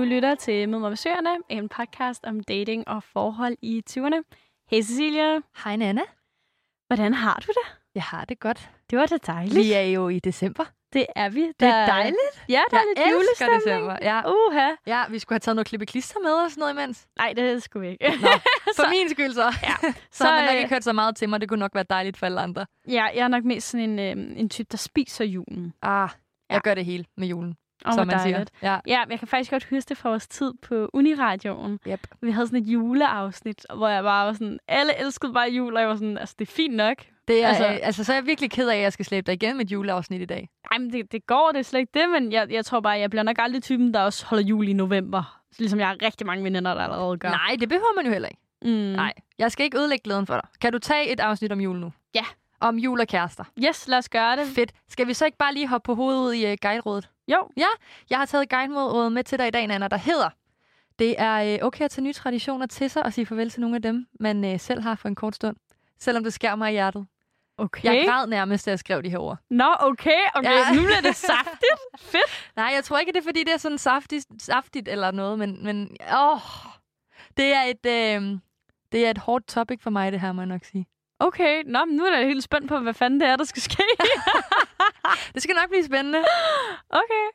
Du lytter til Mød mig Søerne, en podcast om dating og forhold i 20'erne. Hej Cecilia. Hej Nana. Hvordan har du det? Jeg har det godt. Det var da dejligt. Vi er jo i december. Det er vi. Det er dejligt. Ja, der jeg er lidt julestemning. december. Ja. Uha. ja, vi skulle have taget noget klippe klister med og sådan noget imens. Nej, det skulle vi ikke. Nå, for Så- min skyld så. Ja. så, Så, har man nok øh, ikke hørt så meget til mig. Det kunne nok være dejligt for alle andre. ja, jeg er nok mest sådan en, øh, en type, der spiser julen. Ah, jeg Ja. gør det hele med julen, Åh, som man siger. dejligt. Ja. Ja, jeg kan faktisk godt huske det fra vores tid på Uniradioen. Yep. Vi havde sådan et juleafsnit, hvor jeg bare var sådan, alle elskede bare jul, og jeg var sådan, altså det er fint nok. Det er, Altså- altså, altså, så er jeg virkelig ked af, at jeg skal slæbe dig igen med et juleafsnit i dag. Ej, men det, det går, det er slet ikke det, men jeg, jeg tror bare, jeg bliver nok aldrig typen, der også holder jul i november. Ligesom jeg har rigtig mange veninder, der allerede gør. Nej, det behøver man jo heller ikke. Mm. Nej, jeg skal ikke ødelægge glæden for dig. Kan du tage et afsnit om jul nu? Ja. Om jul og kærester. Yes, lad os gøre det. Fedt. Skal vi så ikke bare lige hoppe på hovedet i uh, guiderådet? Jo. Jeg har taget guiderådet med til dig i dag, Nana, der hedder, det er øh, okay at tage nye traditioner til sig og sige farvel til nogle af dem, man øh, selv har for en kort stund. Selvom det skærer mig i hjertet. Okay. Jeg græd nærmest, da jeg skrev de her ord. Nå, okay, okay. Ja. Nu bliver det saftigt. Fedt. Nej, jeg tror ikke, det er, fordi det er sådan saftigt, saftigt eller noget, men, men åh, det er et... Øh, det er et hårdt topic for mig, det her, må jeg nok sige. Okay, Nå, nu er jeg helt spændt på, hvad fanden det er, der skal ske. Det skal nok blive spændende. okay.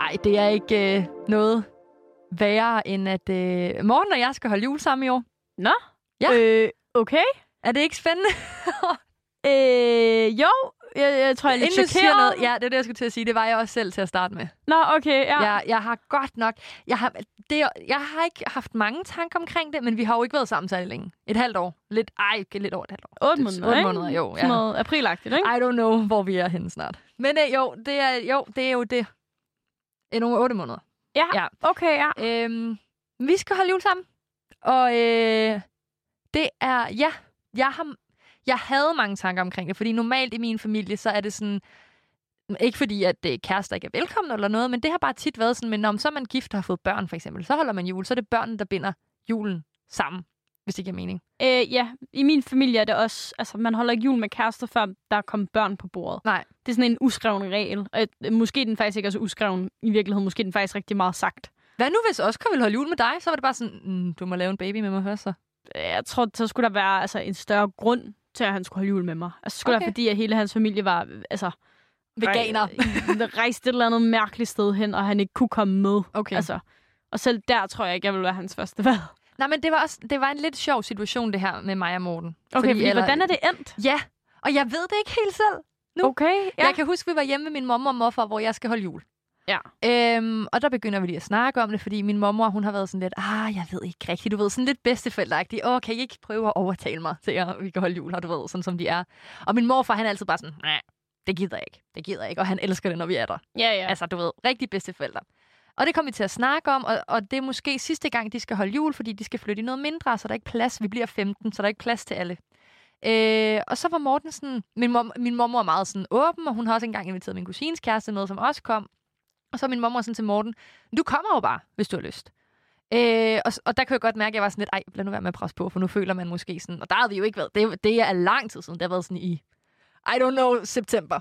Ej, det er ikke øh, noget værre, end at øh, Morten og jeg skal holde jul sammen i år. Nå. Ja. Øh, okay. Er det ikke spændende? Øh, jo, jeg, jeg tror, jeg er lidt Inden chokeret. noget, ja, det er det, jeg skulle til at sige. Det var jeg også selv til at starte med. Nå, okay, ja. Ja. Jeg, jeg har godt nok... Jeg har, det, jeg har ikke haft mange tanker omkring det, men vi har jo ikke været sammen særlig længe. Et halvt år. Lidt, ej, ikke lidt over et halvt år. Otte Det- måneder, otte måneder, jo, Sådan ja. noget aprilagtigt, ikke? I don't know, hvor vi er henne snart. Men øh, jo, det er, jo, det er jo det. I nogle otte måneder. Ja, Ja. okay, ja. Øhm, vi skal holde jul sammen. Og øh, det er, ja, jeg har, jeg havde mange tanker omkring det, fordi normalt i min familie, så er det sådan, ikke fordi, at øh, kærester ikke er velkomne eller noget, men det har bare tit været sådan, men når så er man gift og har fået børn for eksempel, så holder man jul, så er det børnene, der binder julen sammen, hvis det giver mening. Øh, ja, i min familie er det også, altså man holder ikke jul med kærester, før der er kommet børn på bordet. Nej. Det er sådan en uskreven regel, og øh, måske den faktisk ikke er så uskreven i virkeligheden, måske den faktisk rigtig meget sagt. Hvad nu, hvis Oscar ville holde jul med dig? Så var det bare sådan, mm, du må lave en baby med mig først så. Jeg tror, så skulle der være altså, en større grund til, at han skulle holde jul med mig. Altså, så skulle okay. Fordi at hele hans familie var, altså... Veganer. Rej, rejste et eller andet mærkeligt sted hen, og han ikke kunne komme med. Okay. Altså, og selv der tror jeg ikke, jeg ville være hans første valg. Nej, men det var, også, det var en lidt sjov situation, det her med mig og Morten. Okay, fordi, eller- hvordan er det endt? Ja, og jeg ved det ikke helt selv. Nu. Okay, Ja. Jeg kan huske, vi var hjemme med min mor og morfar, hvor jeg skal holde jul. Ja. Øhm, og der begynder vi lige at snakke om det, fordi min mor, hun har været sådan lidt, ah, jeg ved ikke rigtigt, du ved, sådan lidt bedsteforældreagtig. Åh, kan I ikke prøve at overtale mig til, at vi kan holde jul, og du ved, sådan som de er. Og min morfar, han er altid bare sådan, nej, det gider jeg ikke, det gider jeg ikke, og han elsker det, når vi er der. Ja, ja. Altså, du ved, rigtig bedsteforældre. Og det kom vi til at snakke om, og, og det er måske sidste gang, de skal holde jul, fordi de skal flytte i noget mindre, så der er ikke plads. Vi bliver 15, så der er ikke plads til alle. Øh, og så var Morten sådan... Min, mor, min mormor er meget sådan åben, og hun har også engang inviteret min kusines kæreste med, som også kom. Og så min mormor sådan til Morten, du kommer jo bare, hvis du har lyst. Øh, og, og der kunne jeg godt mærke, at jeg var sådan lidt, ej, lad nu være med at presse på, for nu føler man måske sådan... Og der havde vi jo ikke været... Det, det er lang tid siden. Det har været sådan i... I don't know, september.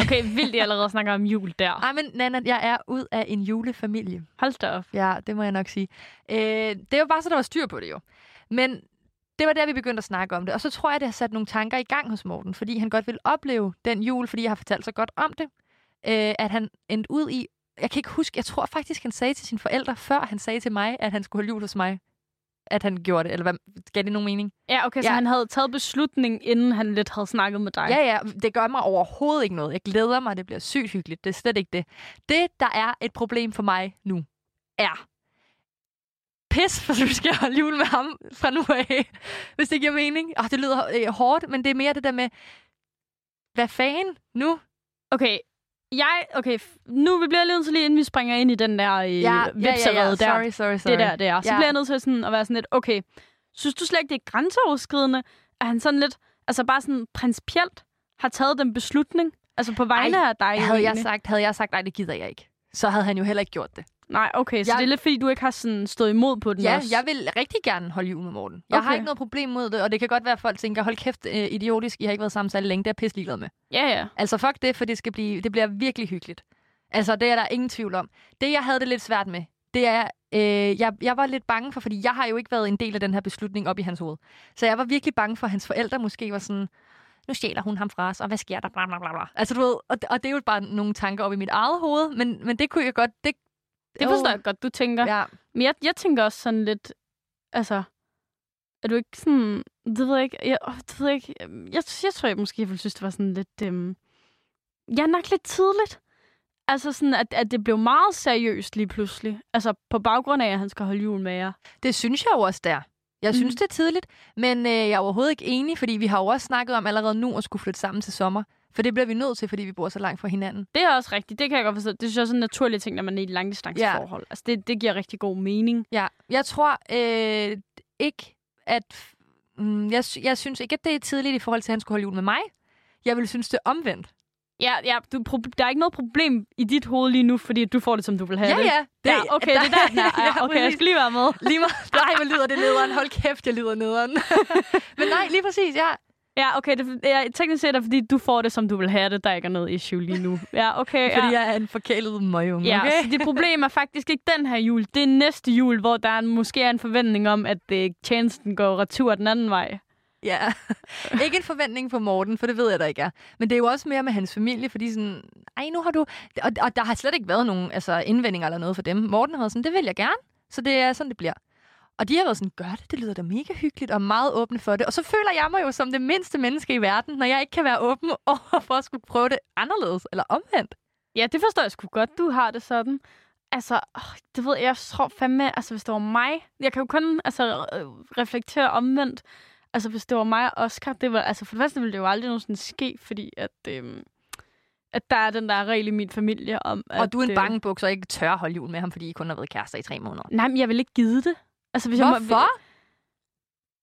Okay, vildt, I allerede snakker om jul der. Ej, men Nana, jeg er ud af en julefamilie. Hold da op. Ja, det må jeg nok sige. Øh, det jo bare så, der var styr på det jo. Men det var der, vi begyndte at snakke om det. Og så tror jeg, det har sat nogle tanker i gang hos Morten, fordi han godt vil opleve den jul, fordi jeg har fortalt så godt om det, øh, at han endte ud i... Jeg kan ikke huske, jeg tror faktisk, han sagde til sine forældre, før han sagde til mig, at han skulle holde jul hos mig, at han gjorde det. Eller hvad, gav det nogen mening? Ja, okay, så Ja. han havde taget beslutning, inden han lidt havde snakket med dig. Ja, ja, det gør mig overhovedet ikke noget. Jeg glæder mig, det bliver sygt hyggeligt. Det er slet ikke det. Det, der er et problem for mig nu, er pis, for du skal holde jul med ham fra nu af, hvis det giver mening. Oh, det lyder øh, hårdt, men det er mere det der med, hvad fanden nu? Okay, jeg, okay, nu bliver jeg lige inden vi springer ind i den der øh, ja, vipserede der, Sorry, sorry, sorry. det der, det er, så Ja. bliver jeg nødt til sådan at være sådan lidt, okay, synes du slet ikke, det er grænseoverskridende, at han sådan lidt, altså bare sådan principielt har taget den beslutning, altså på vegne Ej, af dig Havde jeg, sagt, havde jeg sagt, nej, det gider jeg ikke, så havde han jo heller ikke gjort det. Nej, okay, så Jeg- det er lidt fordi, du ikke har sådan stået imod på den Ja, også. jeg vil rigtig gerne holde jul med Morten. Jeg har Okay. ikke noget problem med det, og det kan godt være, at folk tænker, hold kæft, øh, idiotisk, I har ikke været sammen særlig længe, det er jeg pisse ligeglad med. Ja, ja. Altså fuck det, for det, skal blive, det bliver virkelig hyggeligt. Altså, det er der ingen tvivl om. Det, jeg havde det lidt svært med, det er, øh, jeg, jeg var lidt bange for, fordi jeg har jo ikke været en del af den her beslutning op i hans hoved. Så jeg var virkelig bange for, at hans forældre måske var sådan, nu stjæler hun ham fra os, og hvad sker der? Bla, bla, bla, bla. Altså, du ved, og, og det er jo bare nogle tanker op i mit eget hoved, men, men det kunne jeg godt... Det, Det forstår jeg godt, du tænker. Ja, Men jeg, jeg tænker også sådan lidt, altså, er du ikke sådan, det ved jeg ikke, jeg, det ved jeg ikke, jeg, jeg, jeg tror, jeg måske jeg ville synes, det var sådan lidt, øhm, ja, nok lidt tidligt. Altså sådan, at, at det blev meget seriøst lige pludselig. Altså på baggrund af, at han skal holde jul med jer. Det synes jeg jo også, der. Jeg synes, Mhm. det er tidligt, men øh, jeg er overhovedet ikke enig, fordi vi har jo også snakket om allerede nu at skulle flytte sammen til sommer. For det bliver vi nødt til, fordi vi bor så langt fra hinanden. Det er også rigtigt, det kan jeg godt forstå. Det synes jeg også er en naturlig ting, når man er i et langdistanceforhold. Altså det, det giver rigtig god mening. Ja, jeg tror øh, ikke, at... Mm, jeg, jeg synes ikke, at det er tidligt i forhold til, at han skulle holde jul med mig. Jeg vil synes, det er omvendt. Ja, ja du, der er ikke noget problem i dit hoved lige nu, fordi du får det, som du vil have Ja, det. ja. Det, ja, okay, det er der, den er. Ja, okay, jeg skal lige være med. Lige meget. Nej, hvor lyder det nederen. Hold kæft, jeg lyder nederen. Men nej, lige præcis, ja. Ja, okay, det, ja, teknisk set er det, fordi du får det, som du vil have det, der ikke er noget issue lige nu. Ja, okay. Fordi ja. jeg er en forkælet møgunge, Ja, okay? så det problem er faktisk ikke den her jul. Det er næste jul, hvor der er en, måske er en forventning om, at øh, tjenesten går retur den anden vej. Ja. ikke en forventning for Morten, for det ved jeg, der ikke er. Men det er jo også mere med hans familie, fordi sådan, ej, nu har du... Og, og der har slet ikke været nogen altså, indvendinger eller noget for dem. Morten har været sådan, det vil jeg gerne. Så det er sådan, det bliver. Og de har været sådan, gør det, det lyder da mega hyggeligt og meget åbne for det. Og så føler jeg mig jo som det mindste menneske i verden, når jeg ikke kan være åben over for at skulle prøve det anderledes eller omvendt. Ja, det forstår jeg sgu godt, du har det sådan. Altså, åh, det ved jeg, jeg tror fandme, altså hvis det var mig, jeg kan jo kun altså, øh, reflektere omvendt. Altså, hvis det var mig og Oscar, det var, altså for det første ville det jo aldrig nogensinde ske, fordi at, øhm, at der er den der regel i min familie om, at... Og du er en øh, bangebuks og ikke tør holde jul med ham, fordi I kun har været kærester i tre måneder. Nej, men jeg vil ikke give det. Altså, hvis Jeg må, Hvorfor?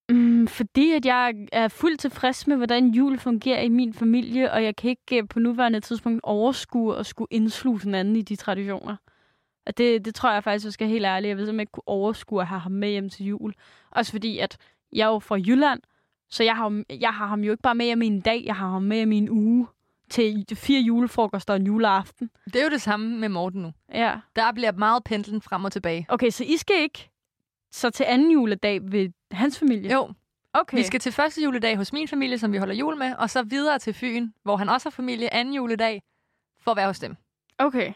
Mm, fordi at jeg er fuldt tilfreds med, hvordan jul fungerer i min familie, og jeg kan ikke øh, på nuværende tidspunkt overskue og skulle indsluge den anden i de traditioner. At det, det tror jeg faktisk, jeg skal helt ærlig. Jeg vil simpelthen ikke kunne overskue at have ham med hjem til jul. Også fordi, at jeg er jo fra Jylland, så jeg har, jeg har ham jo ikke bare med hjem i en dag, jeg har ham med hjem i en uge til fire julefrokoster og en juleaften. Det er jo det samme med Morten nu. Ja. Der bliver meget pendlen frem og tilbage. Okay, så I skal ikke så til anden juledag ved hans familie? Jo, Okay. Vi skal til første juledag hos min familie, som vi holder jul med, og så videre til Fyn, hvor han også har familie anden juledag, for at være hos dem. Okay.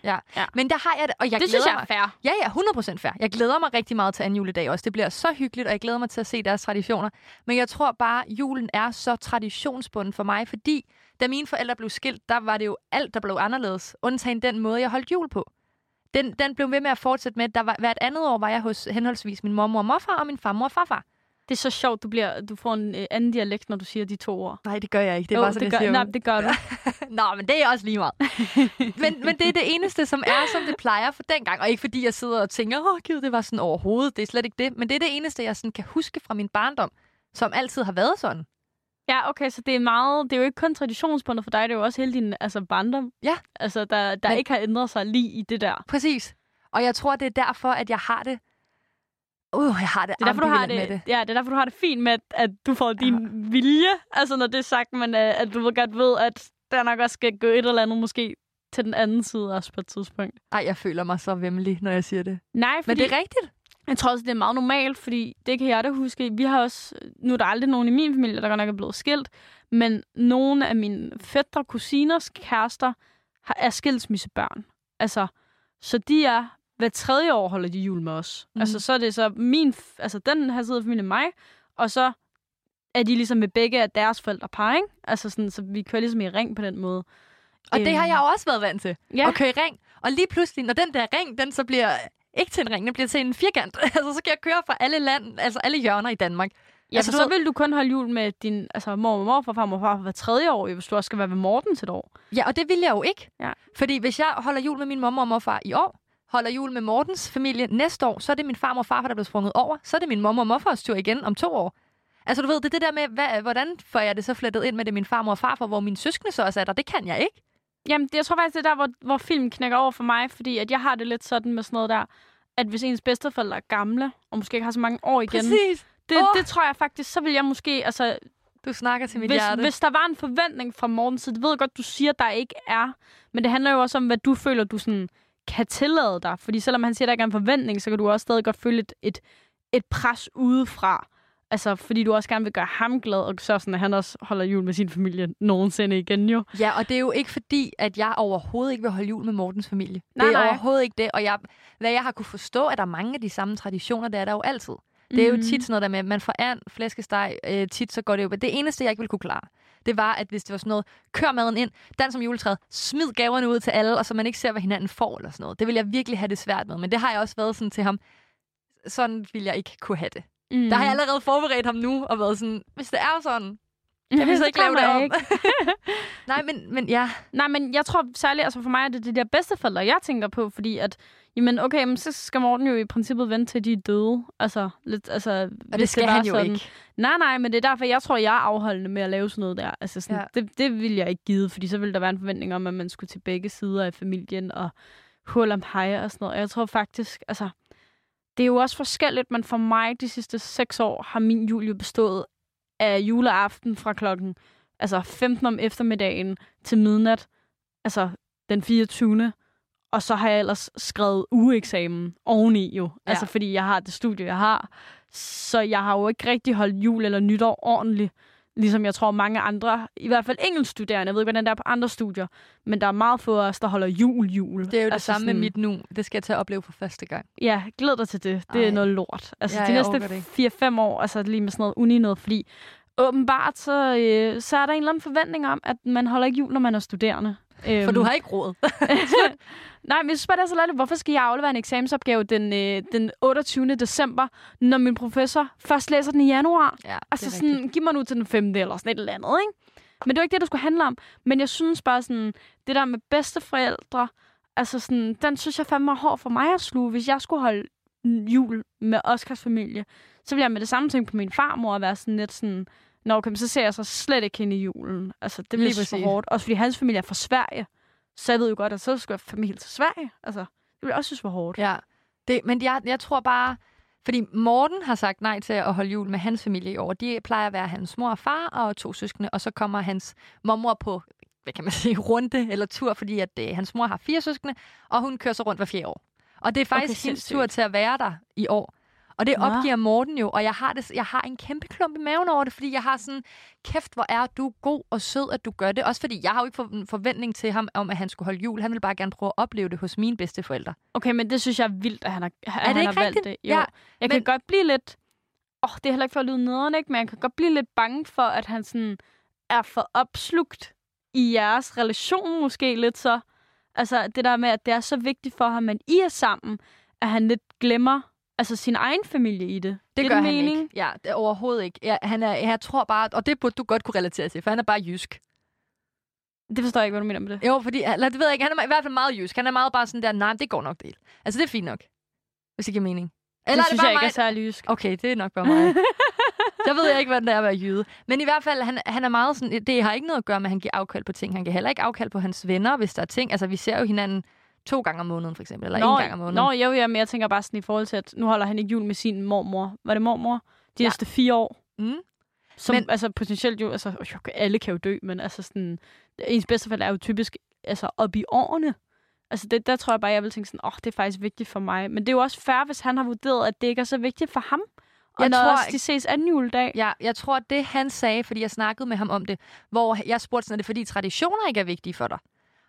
Men der har jeg det, og jeg Det synes glæder jeg er mig. fair. Ja, ja, 100% fair. Jeg glæder mig rigtig meget til anden juledag også. Det bliver så hyggeligt, og jeg glæder mig til at se deres traditioner. Men jeg tror bare, julen er så traditionsbunden for mig, fordi da mine forældre blev skilt, der var det jo alt, der blev anderledes, undtagen den måde, jeg holdt jul på. Den, den blev ved med at fortsætte med, der var, hvert andet år var jeg hos henholdsvis min mormor og morfar og min farmor og farfar. Det er så sjovt, du, bliver, du får en øh, anden dialekt, når du siger de to ord. Nej, det gør jeg ikke. Det er Jo, bare sådan, det jeg gør, siger. nej, det gør du. Nå, men det er også lige meget. men, men det er det eneste, som er, som det plejer for dengang. Og ikke fordi jeg sidder og tænker, åh gud, det var sådan overhovedet. Det er slet ikke det. Men det er det eneste, jeg sådan kan huske fra min barndom, som altid har været sådan. Ja, okay, så det er meget, det er jo ikke kun traditionsbundet for dig, det er jo også hele din altså, barndom. Ja. Altså, der, der Men- ikke har ændret sig lige i det der. Præcis. Og jeg tror, det er derfor, at jeg har det... Uh, jeg har det, Det er derfor, du har det, med det. Ja, det er derfor, du har det fint med, at, at du får din vilje. Altså, når det er sagt, men øh, at du godt ved, at der nok også skal gå et eller andet måske til den anden side også på et tidspunkt. Ej, jeg føler mig så vemmelig, når jeg siger det. Nej, fordi... Men det er rigtigt. Jeg tror også, det er meget normalt, fordi det kan jeg da huske. Vi har også, nu er der aldrig nogen i min familie, der godt nok er blevet skilt, men nogle af mine fætter kusiners kærester har, er skilsmissebørn. Altså, så de er, hver tredje år holder de jul med os. Mm. Altså, så er det så min, altså den her side af familien mig, og så er de ligesom med begge af deres forældre par, ikke? Altså sådan, så vi kører ligesom i ring på den måde. Og det Øhm, har jeg jo også været vant til. Ja. At køre i ring. Og lige pludselig, når den der ring, den så bliver ikke til en ring, den bliver til en firkant. altså, så kan jeg køre fra alle land, altså alle hjørner i Danmark. Ja, Altså, så vil du kun holde jul med din altså, mor og morfar, far og far hver tredje år, hvis du også skal være ved Morten til et år. Ja, og det vil jeg jo ikke. Ja. Fordi hvis jeg holder jul med min mor og morfar i år, holder jul med Mortens familie næste år, så er det min farmor og farfar, der bliver sprunget over. Så er det min mor og morfars tur igen om to år. Altså du ved, det er det der med, hvad, hvordan får jeg det så flettet ind med det min farmor og farfar, hvor mine søskende så også er der. Det kan jeg ikke. Jamen, det, jeg tror faktisk, det er der, hvor, hvor filmen knækker over for mig, fordi at jeg har det lidt sådan med sådan noget der, at hvis ens bedsteforældre er gamle, og måske ikke har så mange år igen, Præcis. det, Åh. det tror jeg faktisk, så vil jeg måske, altså, Du snakker til mit hvis, hjerte. hvis der var en forventning fra Morten, så det ved jeg godt, du siger, der ikke er, men det handler jo også om, hvad du føler, du sådan kan tillade dig, fordi selvom han siger, der ikke er en forventning, så kan du også stadig godt føle et, et, et pres udefra, Altså, fordi du også gerne vil gøre ham glad, og så sådan, at han også holder jul med sin familie nogensinde igen jo. Ja, og det er jo ikke fordi, at jeg overhovedet ikke vil holde jul med Mortens familie. Nej, det er nej. overhovedet ikke det. Og jeg, hvad jeg har kunne forstå, at der er mange af de samme traditioner, det er der jo altid. Det er jo Mhm. tit sådan noget der med, at man får an flæskesteg, øh, tit så går det jo... Det eneste, jeg ikke ville kunne klare, det var, at hvis det var sådan noget, kør maden ind, dans som juletræet, smid gaverne ud til alle, og så man ikke ser, hvad hinanden får eller sådan noget. Det vil jeg virkelig have det svært med. Men det har jeg også været sådan til ham. Sådan vil jeg ikke kunne have det. Mm. Mm. Der har jeg allerede forberedt ham nu, og været sådan, hvis det er sådan, kan vi så ikke lave det om? jeg ikke. Nej, men, men ja. Nej, men jeg tror særligt, altså for mig er det de der bedsteforældre, jeg tænker på, fordi at, jamen okay, men så skal Morten jo i princippet vente til de er døde. Altså, lidt, altså, Og hvis det skal var han jo sådan. ikke. Nej, nej, men det er derfor, jeg tror, jeg er afholdende med at lave sådan noget der. Altså, sådan, Ja. det, det vil jeg ikke give, fordi så ville der være en forventning om, at man skulle til begge sider af familien og hul om hej og sådan noget. Og jeg tror faktisk, altså, det er jo også forskelligt, men for mig de sidste seks år har min jul jo bestået af juleaften fra klokken altså 15 om eftermiddagen til midnat, altså den 24. Og så har jeg ellers skrevet ugeeksamen oveni jo, ja. altså fordi jeg har det studie, jeg har. Så jeg har jo ikke rigtig holdt jul eller nytår ordentligt, ligesom jeg tror mange andre, i hvert fald engelskstuderende, jeg ved ikke, hvordan det er på andre studier, men der er meget få af os, der holder jul jul. Det er jo det altså samme med sådan- mit nu. Det skal jeg til at opleve for første gang. Ja, glæd dig til det. Det Ej. er noget lort. Altså, Ja, de det næste 4-5 år, altså lige med sådan noget uni noget, fordi åbenbart, så, øh, så er der en eller anden forventning om, at man holder ikke jul, når man er studerende. For du har ikke råd. Nej, men jeg synes bare, det er så lidt. Hvorfor skal jeg aflevere en eksamensopgave den, øh, den 28. december, når min professor først læser den i januar? ja, Altså sådan, giv mig nu til den 5. eller sådan et eller andet, ikke? Men det var ikke det, det skulle handle om. Men jeg synes bare sådan, det der med bedsteforældre, altså sådan, den synes jeg fandme er hård for mig at sluge. Hvis jeg skulle holde jul med Oscars familie, så ville jeg med det samme tænke på min farmor og være sådan lidt sådan, Nå, okay, men så ser jeg så slet ikke hende i julen. Altså, det bliver så for hårdt. Også fordi hans familie er fra Sverige. Så jeg ved jo godt, at så skulle jeg familie til Sverige. Altså, det jeg også synes var hårdt. Ja. Det, men jeg, jeg tror bare... Fordi Morten har sagt nej til at holde jul med hans familie i år. De plejer at være hans mor og far og to søskende, og så kommer hans mormor på, hvad kan man sige, runde eller tur, fordi at øh, hans mor har fire søskende, og hun kører så rundt hver fjerde år. Og det er faktisk Okay, hendes tur til at være der i år. Og det Nå. opgiver Morten jo, og jeg har, det, jeg har en kæmpe klump i maven over det, fordi jeg har sådan, kæft, hvor er du god og sød, at du gør det. Også fordi jeg har jo ikke en forventning til ham om, at han skulle holde jul. Han vil bare gerne prøve at opleve det hos mine bedsteforældre. Okay, men det synes jeg er vildt, at han har, at han ikke har valgt rigtigt? det. Ja, jeg kan men- godt blive lidt... Åh, oh, det er heller ikke for at lyde nederen, ikke? Men jeg kan godt blive lidt bange for, at han sådan er for opslugt i jeres relation måske lidt så. Altså det der med, at det er så vigtigt for ham, at I er sammen, at han lidt glemmer altså sin egen familie i det. Det Giver gør han mening? ikke. Ja, det er overhovedet ikke. Ja, han er, jeg tror bare, og det burde du godt kunne relatere til, for han er bare jysk. Det forstår jeg ikke, hvad du mener med det. Jo, fordi, eller det ved jeg ikke, han er i hvert fald meget jysk. Han er meget bare sådan der, nej, det går nok del. Altså, det er fint nok, hvis det giver mening. Eller det synes bare jeg ikke mig? er særlig jysk. Okay, det er nok bare mig. Jeg ved jeg ikke, hvad det er at være jyde. Men i hvert fald, han, han er meget sådan, det har ikke noget at gøre med, at han giver afkald på ting. Han kan heller ikke afkald på hans venner, hvis der er ting. Altså, vi ser jo hinanden to gange om måneden, for eksempel, eller Nå, en gang om måneden. Nå, jo, ja, men jeg tænker bare sådan i forhold til, at nu holder han ikke jul med sin mormor. Var det mormor? De Ja. næste fire år. Mm. Som, men, altså potentielt jo, altså jo, alle kan jo dø, men altså sådan, ens bedstefælde er jo typisk altså op i årene. Altså det, der tror jeg bare, jeg vil tænke sådan, åh, oh, det er faktisk vigtigt for mig. Men det er jo også fair, hvis han har vurderet, at det ikke er så vigtigt for ham. Og Jeg når tror også de ses anden juledag. Ja, jeg tror, det han sagde, fordi jeg snakkede med ham om det, hvor jeg spurgte sådan, er det fordi traditioner ikke er vigtige for dig?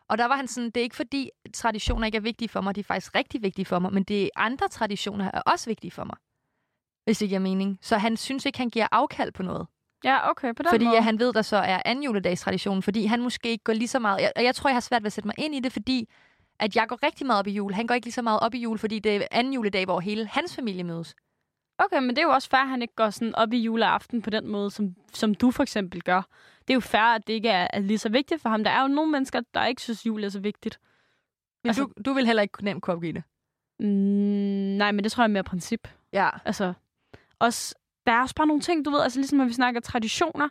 Og der var han sådan, det er ikke fordi traditioner ikke er vigtige for mig, de er faktisk rigtig vigtige for mig, men det er andre traditioner er også vigtige for mig. Hvis det giver mening. Så han synes ikke, han giver afkald på noget. Ja, okay, på den fordi måde. at han ved, der så er anden juledagstradition, fordi han måske ikke går lige så meget. Jeg, og jeg tror, jeg har svært ved at sætte mig ind i det, fordi at jeg går rigtig meget op i jul. Han går ikke lige så meget op i jul, fordi det er anden juledag, hvor hele hans familie mødes. Okay, men det er jo også fair, at han ikke går sådan op i juleaften på den måde, som, som du for eksempel gør. Det er jo fair, at det ikke er, er lige så vigtigt for ham. Der er jo nogle mennesker, der ikke synes, jul er så vigtigt. Men Altså- du, du vil heller ikke nemt kunne opgive det. Mm, nej, men det tror jeg er mere princip. Ja. Altså, også, der er også bare nogle ting, du ved, altså ligesom når vi snakker traditioner,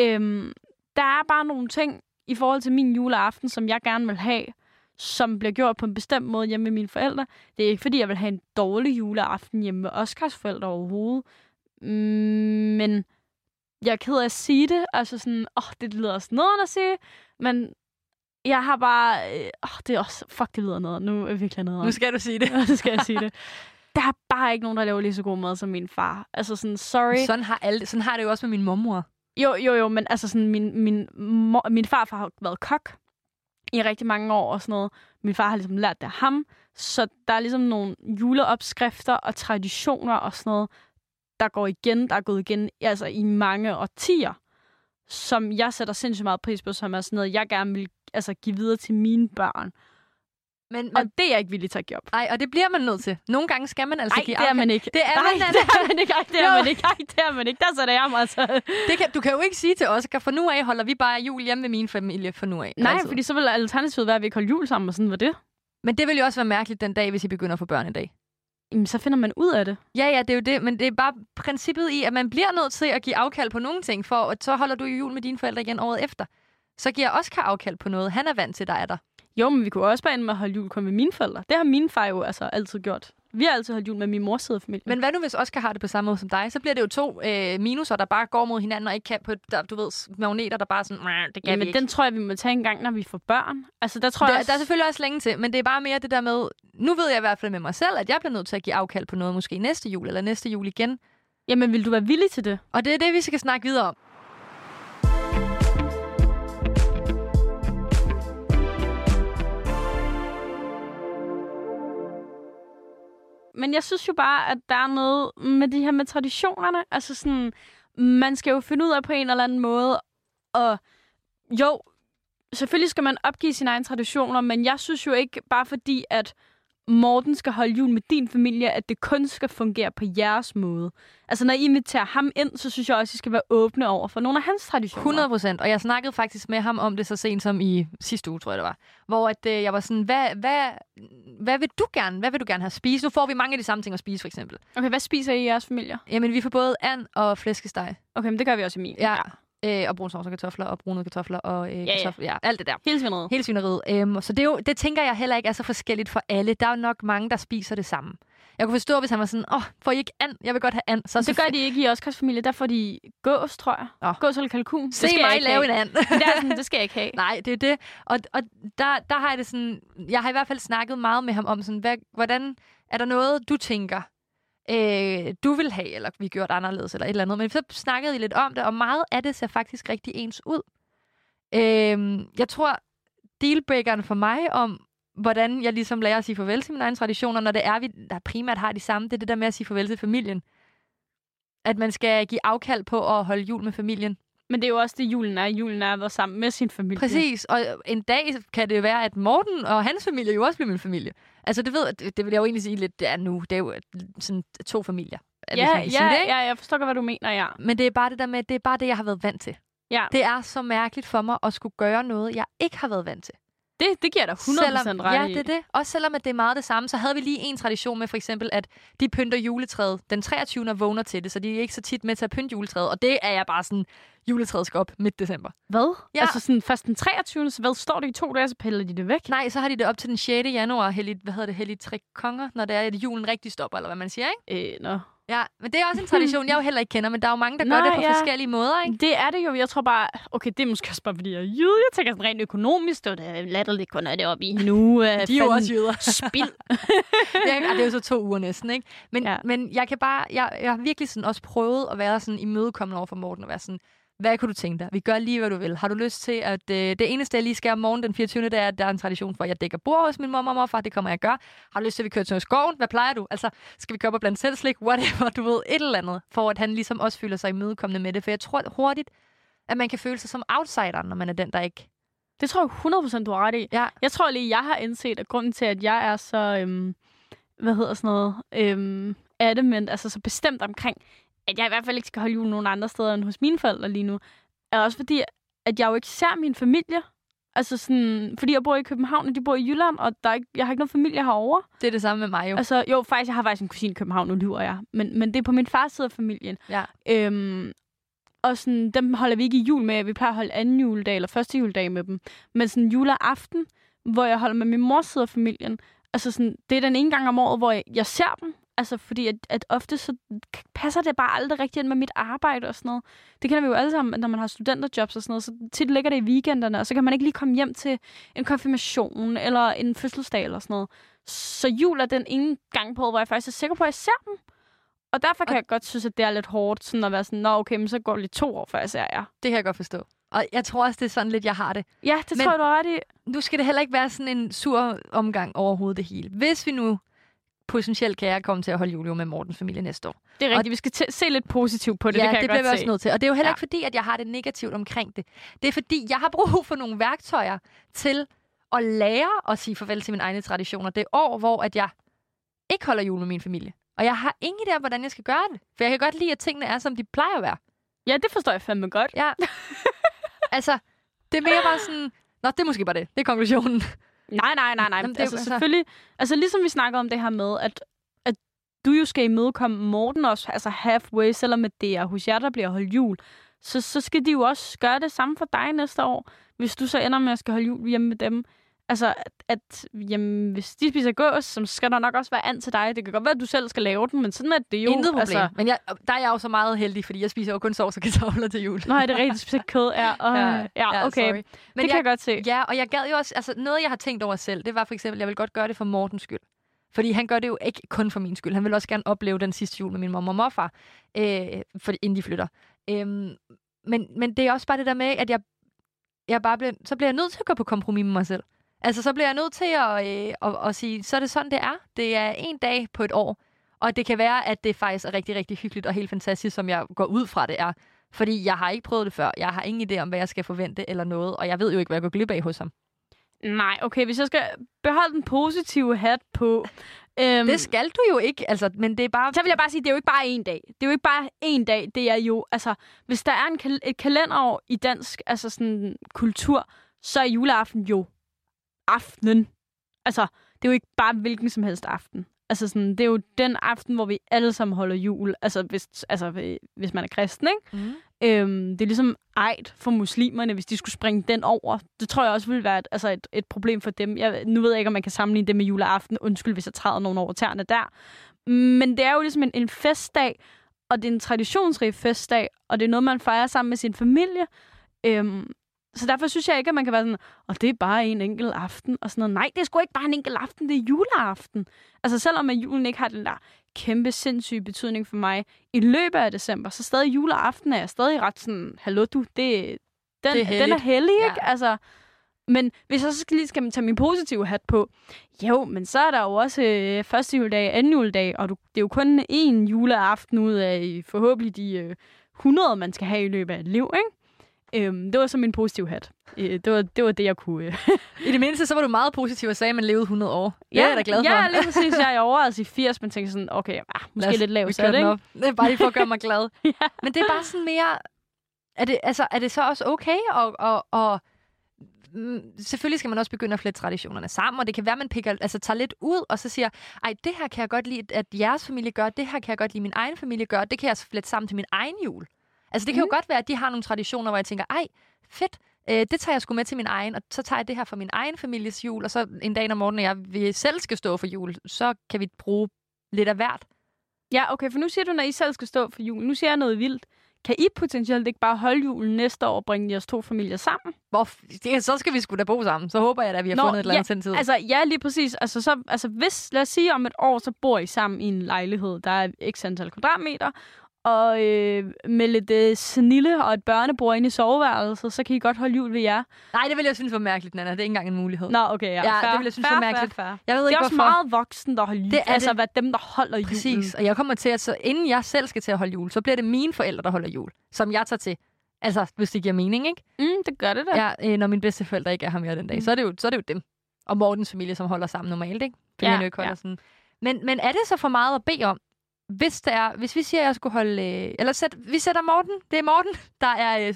øhm, der er bare nogle ting i forhold til min juleaften, som jeg gerne vil have, som bliver gjort på en bestemt måde hjemme med mine forældre. Det er ikke, fordi jeg vil have en dårlig juleaften hjemme med Oscars forældre overhovedet. Mm, men jeg er ked af at sige det. Altså sådan, åh, oh, det lyder også noget at sige. Men jeg har bare... Øh, oh, det er også... Fuck, det lyder noget. Nu er jeg virkelig noget. Nu skal du sige det. nu skal jeg sige det. Der er bare ikke nogen, der laver lige så god mad som min far. Altså sådan, sorry. Sådan har, alle, sådan har det jo også med min mormor. Jo, jo, jo, men altså sådan, min, min, mor, min farfar har været kok i rigtig mange år og sådan noget. Min far har ligesom lært det af ham. Så der er ligesom nogle juleopskrifter og traditioner og sådan noget, der går igen, der er gået igen altså i mange årtier, som jeg sætter sindssygt meget pris på, som er sådan noget, jeg gerne vil altså, give videre til mine børn. Men, men, og det er jeg ikke villig til at give op. Nej, og det bliver man nødt til. Nogle gange skal man altså Ej, give det er man ikke. Det er Nej, man, det er man ikke. Ej, det er man ikke. Ej, det er man ikke. Der sætter jeg mig altså. Det kan, du kan jo ikke sige til Oscar, for nu af holder vi bare jul hjemme med min familie for nu af. Nej, altid. fordi så vil alternativet være, at vi ikke holder jul sammen, og sådan var det. Men det vil jo også være mærkeligt den dag, hvis I begynder at få børn i dag. Jamen, så finder man ud af det. Ja, ja, det er jo det, men det er bare princippet i, at man bliver nødt til at give afkald på nogle ting, for at så holder du jul med dine forældre igen året efter. Så giver Oscar afkald på noget. Han er vant til, der er der. Jo, men vi kunne også bare ende med at holde jul kun med mine forældre. Det har min far jo altså altid gjort. Vi har altid holdt jul med min mors side af familien. Men hvad nu, hvis Oscar har det på samme måde som dig? Så bliver det jo to øh, minuser, der bare går mod hinanden og ikke kan på, der, du ved, magneter, der bare sådan, det kan ja, men ikke. den tror jeg, vi må tage en gang, når vi får børn. Altså, der tror der, jeg også... der er selvfølgelig også længe til, men det er bare mere det der med, nu ved jeg i hvert fald med mig selv, at jeg bliver nødt til at give afkald på noget, måske næste jul eller næste jul igen. Jamen, vil du være villig til det? Og det er det, vi skal snakke videre om. Men jeg synes jo bare, at der er noget med de her med traditionerne. Altså sådan, man skal jo finde ud af på en eller anden måde, og jo, selvfølgelig skal man opgive sine egne traditioner, men jeg synes jo ikke, bare fordi at Morten skal holde jul med din familie, at det kun skal fungere på jeres måde. Altså, når I inviterer ham ind, så synes jeg også, at I skal være åbne over for nogle af hans traditioner. 100 procent. Og jeg snakkede faktisk med ham om det så sent som i sidste uge, tror jeg det var. Hvor at, øh, jeg var sådan, hvad, hvad, hvad vil du gerne? Hvad vil du gerne have spist? Nu får vi mange af de samme ting at spise, for eksempel. Okay, hvad spiser I i jeres familie? Jamen, vi får både and og flæskesteg. Okay, men det gør vi også i min. Ja. Øh, og brune sovs og kartofler, og brune kartofler, og øh, Ja, ja. kartofler, ja, alt det der. Hele svineriet. Hele svineriet. Øhm, så det, er jo, det tænker jeg heller ikke er så forskelligt for alle. Der er jo nok mange, der spiser det samme. Jeg kunne forstå, hvis han var sådan, åh, oh, får I ikke and? Jeg vil godt have and. Så, Det gør de ikke i Oscars familie. Der får de gås, tror jeg. Gås eller kalkun. Se det skal jeg mig ikke lave have. en and. Det er sådan, det skal jeg ikke have. Nej, det er det. Og, og der, der har jeg det sådan... Jeg har i hvert fald snakket meget med ham om sådan, hvad, hvordan er der noget, du tænker, øh, du vil have, eller vi gjort anderledes, eller et eller andet. Men så snakkede I lidt om det, og meget af det ser faktisk rigtig ens ud. Øh, jeg tror, dealbreakeren for mig om, hvordan jeg ligesom lærer at sige farvel til mine egne traditioner, når det er, vi der primært har de samme, det er det der med at sige farvel til familien. At man skal give afkald på at holde jul med familien. Men det er jo også det, julen er. Julen er at være sammen med sin familie. Præcis, og en dag kan det være, at Morten og hans familie jo også bliver min familie. Altså det ved det, det vil jeg jo egentlig sige lidt, det er nu. Det er jo sådan to familier. Ja, ja, det, ja, jeg forstår godt, hvad du mener, ja. Men det er bare det der med, det er bare det, jeg har været vant til. ja. Det er så mærkeligt for mig at skulle gøre noget, jeg ikke har været vant til. Det, det giver dig 100% selvom, ret Ja, det er det. Også selvom at det er meget det samme, så havde vi lige en tradition med for eksempel, at de pynter juletræet den 23. og vågner til det, så de er ikke så tit med til at pynte juletræet. Og det er jeg bare sådan, juletræet skal op midt december. Hvad? Ja. Altså sådan først den 23. Så hvad står det i to dage, så piller de det væk? Nej, så har de det op til den 6. januar, hellig, hvad hedder det, hellig tre konger, når det er, at julen rigtig stopper, eller hvad man siger, ikke? Øh, nå. Ja, men det er også en tradition, jeg jo heller ikke kender, men der er jo mange, der gør Nej, det på ja. forskellige måder, ikke? Det er det jo. Jeg tror bare, okay, det er måske også bare, fordi jeg er jyde. Jeg tænker sådan rent økonomisk, det da latterligt kun er det oppe i nu. De er jo også jøder. Spild. ja, det er jo så to uger næsten, ikke? Men. Ja. men jeg kan bare, jeg, jeg har virkelig sådan også prøvet at være sådan imødekommende over for Morten, og være sådan, hvad kunne du tænke dig? Vi gør lige, hvad du vil. Har du lyst til, at øh, det eneste, jeg lige skal om morgenen den 24. det er, at der er en tradition for, at jeg dækker bord hos min mor og morfar. Det kommer jeg at gøre. Har du lyst til, at vi kører til skoven? Hvad plejer du? Altså, skal vi købe og blande selv slik? Whatever, du ved, et eller andet. For at han ligesom også føler sig imødekommende med det. For jeg tror hurtigt, at man kan føle sig som outsider, når man er den, der ikke... Det tror jeg 100% du har ret i. Ja. Jeg tror lige, jeg har indset, at grunden til, at jeg er så, øhm, hvad hedder sådan noget, øhm, adamant, altså så bestemt omkring, at jeg i hvert fald ikke skal holde jul nogen andre steder end hos mine forældre lige nu, er også fordi, at jeg jo ikke ser min familie. Altså sådan, fordi jeg bor i København, og de bor i Jylland, og der er ikke, jeg har ikke nogen familie herovre. Det er det samme med mig jo. Altså, jo, faktisk, jeg har faktisk en kusine i København, nu lyver jeg. Men, men det er på min fars side af familien. Ja. Øhm, Og sådan, dem holder vi ikke i jul med. Vi plejer at holde anden juledag eller første juledag med dem. Men sådan juleaften, hvor jeg holder med min mors side af familien, altså sådan, det er den ene gang om året, hvor jeg, jeg ser dem. Altså, fordi at, at ofte så passer det bare aldrig rigtigt ind med mit arbejde og sådan noget. Det kender vi jo alle sammen, når man har studenterjobs og sådan noget. Så tit ligger det i weekenderne, og så kan man ikke lige komme hjem til en konfirmation eller en fødselsdag eller sådan noget. Så jul er den ene gang på, hvor jeg faktisk er sikker på, at jeg ser dem. Og derfor kan og... jeg godt synes, at det er lidt hårdt sådan at være sådan, nå okay, men så går det lige to år, før jeg ser jer. Det kan jeg godt forstå. Og jeg tror også, det er sådan lidt, jeg har det. Ja, det men tror jeg, du har ret i. Nu skal det heller ikke være sådan en sur omgang overhovedet det hele. Hvis vi nu potentielt kan jeg komme til at holde jul med Mortens familie næste år. Det er rigtigt. Og, vi skal se lidt positivt på det. Ja, det, kan det jeg bliver vi også nødt til. Og det er jo heller ja. ikke fordi, at jeg har det negativt omkring det. Det er fordi, jeg har brug for nogle værktøjer til at lære at sige farvel til mine egne traditioner. Det er år, hvor at jeg ikke holder jul med min familie. Og jeg har ingen idé om, hvordan jeg skal gøre det. For jeg kan godt lide, at tingene er, som de plejer at være. Ja, det forstår jeg fandme godt. Ja. altså, det er mere bare sådan... Nå, det er måske bare det. Det er konklusionen. Nej, nej, nej, nej. Jamen, det, altså, altså, selvfølgelig, altså ligesom vi snakker om det her med, at, at du jo skal imødekomme Morten også, altså halfway, selvom det er hos jer, der bliver holdt jul, så, så skal de jo også gøre det samme for dig næste år, hvis du så ender med at skal holde jul hjemme med dem. Altså, at, jamen, hvis de spiser gås, så skal der nok også være and til dig. Det kan godt være, at du selv skal lave den, men sådan er det jo. Intet problem. Altså... Men jeg, der er jeg jo så meget heldig, fordi jeg spiser jo kun sovs og kartofler til jul. Nej, det er rigtigt. spiser kød. Ja, og, ja, ja, okay. Sorry. Men det jeg, kan jeg godt se. Ja, og jeg gad jo også... Altså, noget, jeg har tænkt over selv, det var for eksempel, jeg vil godt gøre det for Mortens skyld. Fordi han gør det jo ikke kun for min skyld. Han vil også gerne opleve den sidste jul med min mor og morfar, øh, for, inden de flytter. Øh, men, men det er også bare det der med, at jeg, jeg bare bliver, så bliver jeg nødt til at gå på kompromis med mig selv. Altså, så bliver jeg nødt til at, øh, at, at sige, så er det sådan, det er. Det er en dag på et år. Og det kan være, at det faktisk er rigtig, rigtig hyggeligt og helt fantastisk, som jeg går ud fra, det er. Fordi jeg har ikke prøvet det før. Jeg har ingen idé om, hvad jeg skal forvente eller noget. Og jeg ved jo ikke, hvad jeg går glip af hos ham. Nej, okay, hvis jeg skal beholde den positive hat på... Øhm, det skal du jo ikke, altså, men det er bare... Så vil jeg bare sige, det er jo ikke bare en dag. Det er jo ikke bare en dag, det er jo... Altså, hvis der er en kal- et kalenderår i dansk altså sådan, kultur, så er juleaften jo aftenen. Altså, det er jo ikke bare hvilken som helst aften. Altså sådan, det er jo den aften, hvor vi alle sammen holder jul. Altså, hvis, altså, hvis man er kristen, ikke? Mm. Øhm, det er ligesom ejt for muslimerne, hvis de skulle springe den over. Det tror jeg også ville være et, altså et, et problem for dem. Jeg, nu ved jeg ikke, om man kan sammenligne det med juleaften. Undskyld, hvis jeg træder nogen over tæerne der. Men det er jo ligesom en, en festdag, og det er en traditionsrig festdag, og det er noget, man fejrer sammen med sin familie. Øhm, så derfor synes jeg ikke, at man kan være sådan, og det er bare en enkelt aften, og sådan noget. Nej, det er sgu ikke bare en enkelt aften, det er juleaften. Altså selvom at julen ikke har den der kæmpe sindssyge betydning for mig i løbet af december, så stadig juleaften er jeg stadig ret sådan, hallo du, det, den, det er den er hellig, ikke? Ja. Altså, men hvis jeg så skal lige skal tage min positive hat på, jo, men så er der jo også øh, første juledag, anden juledag, og du, det er jo kun én juleaften ud af forhåbentlig de øh, 100, man skal have i løbet af et liv, ikke? Øhm, det var så min positive hat. Øh, det, var, det var det, jeg kunne. Øh. I det mindste, så var du meget positiv og sagde, at man levede 100 år. Ja, jeg er da glad for. Ja, lige præcis. Jeg er over altså i 80, men tænker sådan, okay, ah, måske os, lidt lavt sat, ikke? Op. Det er bare lige for at gøre mig glad. ja. Men det er bare sådan mere... Er det, altså, er det så også okay at, at, at selvfølgelig skal man også begynde at flette traditionerne sammen, og det kan være, at man pikker, altså, tager lidt ud, og så siger, ej, det her kan jeg godt lide, at jeres familie gør, det her kan jeg godt lide, min egen familie gør, det kan jeg flette sammen til min egen jul. Altså, det kan mm. jo godt være, at de har nogle traditioner, hvor jeg tænker, ej, fedt, øh, det tager jeg sgu med til min egen, og så tager jeg det her for min egen families jul, og så en dag når morgenen, jeg vi selv skal stå for jul, så kan vi bruge lidt af hvert. Ja, okay, for nu siger du, når I selv skal stå for jul. Nu siger jeg noget vildt. Kan I potentielt ikke bare holde julen næste år og bringe jeres to familier sammen? Hvor, det, så skal vi sgu da bo sammen. Så håber jeg da, at vi har Nå, fundet et eller andet tid. Altså, ja, lige præcis. Altså, så, altså, hvis, lad os sige, om et år, så bor I sammen i en lejlighed, der er x antal kvadratmeter, og øh, med lidt øh, snille og et børnebord inde i soveværelset, så kan I godt holde jul ved jer. Nej, det vil jeg synes var mærkeligt, Nana. Det er ikke engang en mulighed. Nå, okay, ja. ja fair, det vil jeg synes fair, var mærkeligt. Fair, fair. Jeg ved det er ikke, også hvorfor. meget voksen, der holder jul. Det er altså, det. hvad dem, der holder Præcis. jul. Præcis, og jeg kommer til at, så inden jeg selv skal til at holde jul, så bliver det mine forældre, der holder jul, som jeg tager til. Altså, hvis det giver mening, ikke? Mm, det gør det da. Ja, øh, når mine bedsteforældre ikke er her mere den dag, mm. så, er det jo, så er det jo dem. Og Mortens familie, som holder sammen normalt, ikke? Fordi ja, ikke ja. sådan. Men, men er det så for meget at bede om, hvis, der er, hvis vi siger, at jeg skulle holde... Øh, eller sæt, vi sætter Morten. Det er Morten, der er øh,